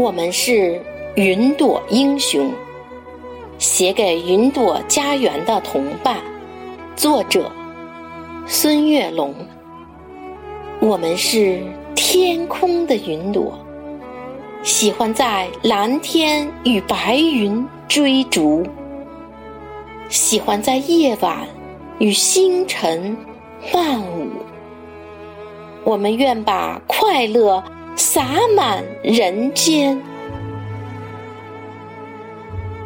我们是云朵英雄，写给云朵家园的同伴。作者：孙月龙。我们是天空的云朵，喜欢在蓝天与白云追逐，喜欢在夜晚与星辰漫舞。我们愿把快乐。洒满人间，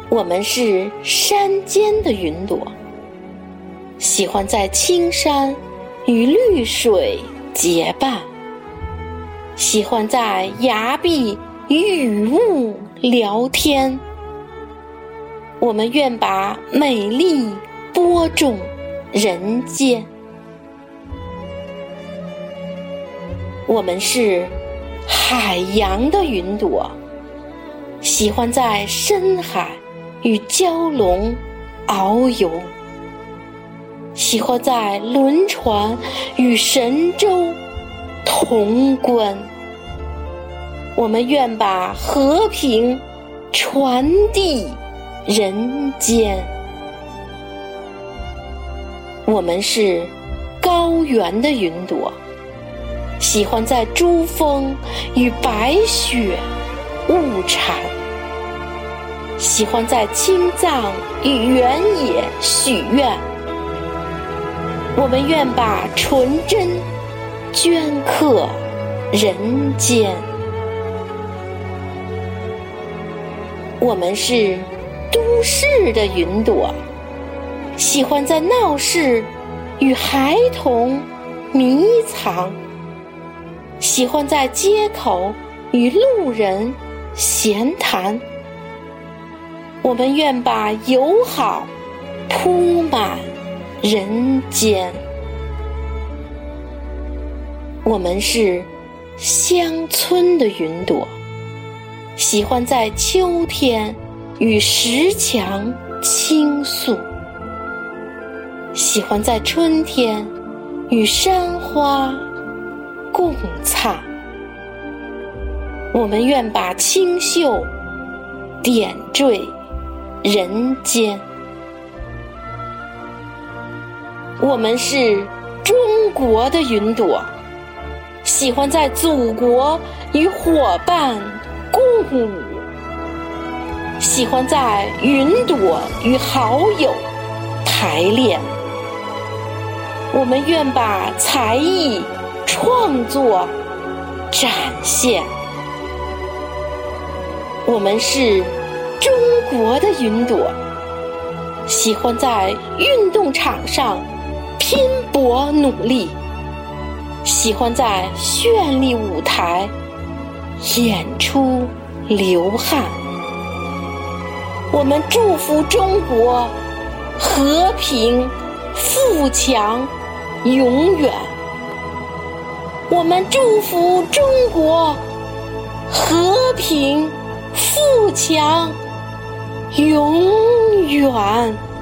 我们是山间的云朵，喜欢在青山与绿水结伴，喜欢在崖壁与雨雾聊天。我们愿把美丽播种人间，我们是。海洋的云朵，喜欢在深海与蛟龙遨游，喜欢在轮船与神州同观。我们愿把和平传递人间。我们是高原的云朵。喜欢在珠峰与白雪物产，喜欢在青藏与原野许愿。我们愿把纯真镌刻人间。我们是都市的云朵，喜欢在闹市与孩童迷藏。喜欢在街口与路人闲谈，我们愿把友好铺满人间。我们是乡村的云朵，喜欢在秋天与石墙倾诉，喜欢在春天与山花。共灿，我们愿把清秀点缀人间。我们是中国的云朵，喜欢在祖国与伙伴共舞，喜欢在云朵与好友排练。我们愿把才艺。创作展现，我们是中国的云朵，喜欢在运动场上拼搏努力，喜欢在绚丽舞台演出流汗。我们祝福中国和平富强永远。我们祝福中国和平富强永远。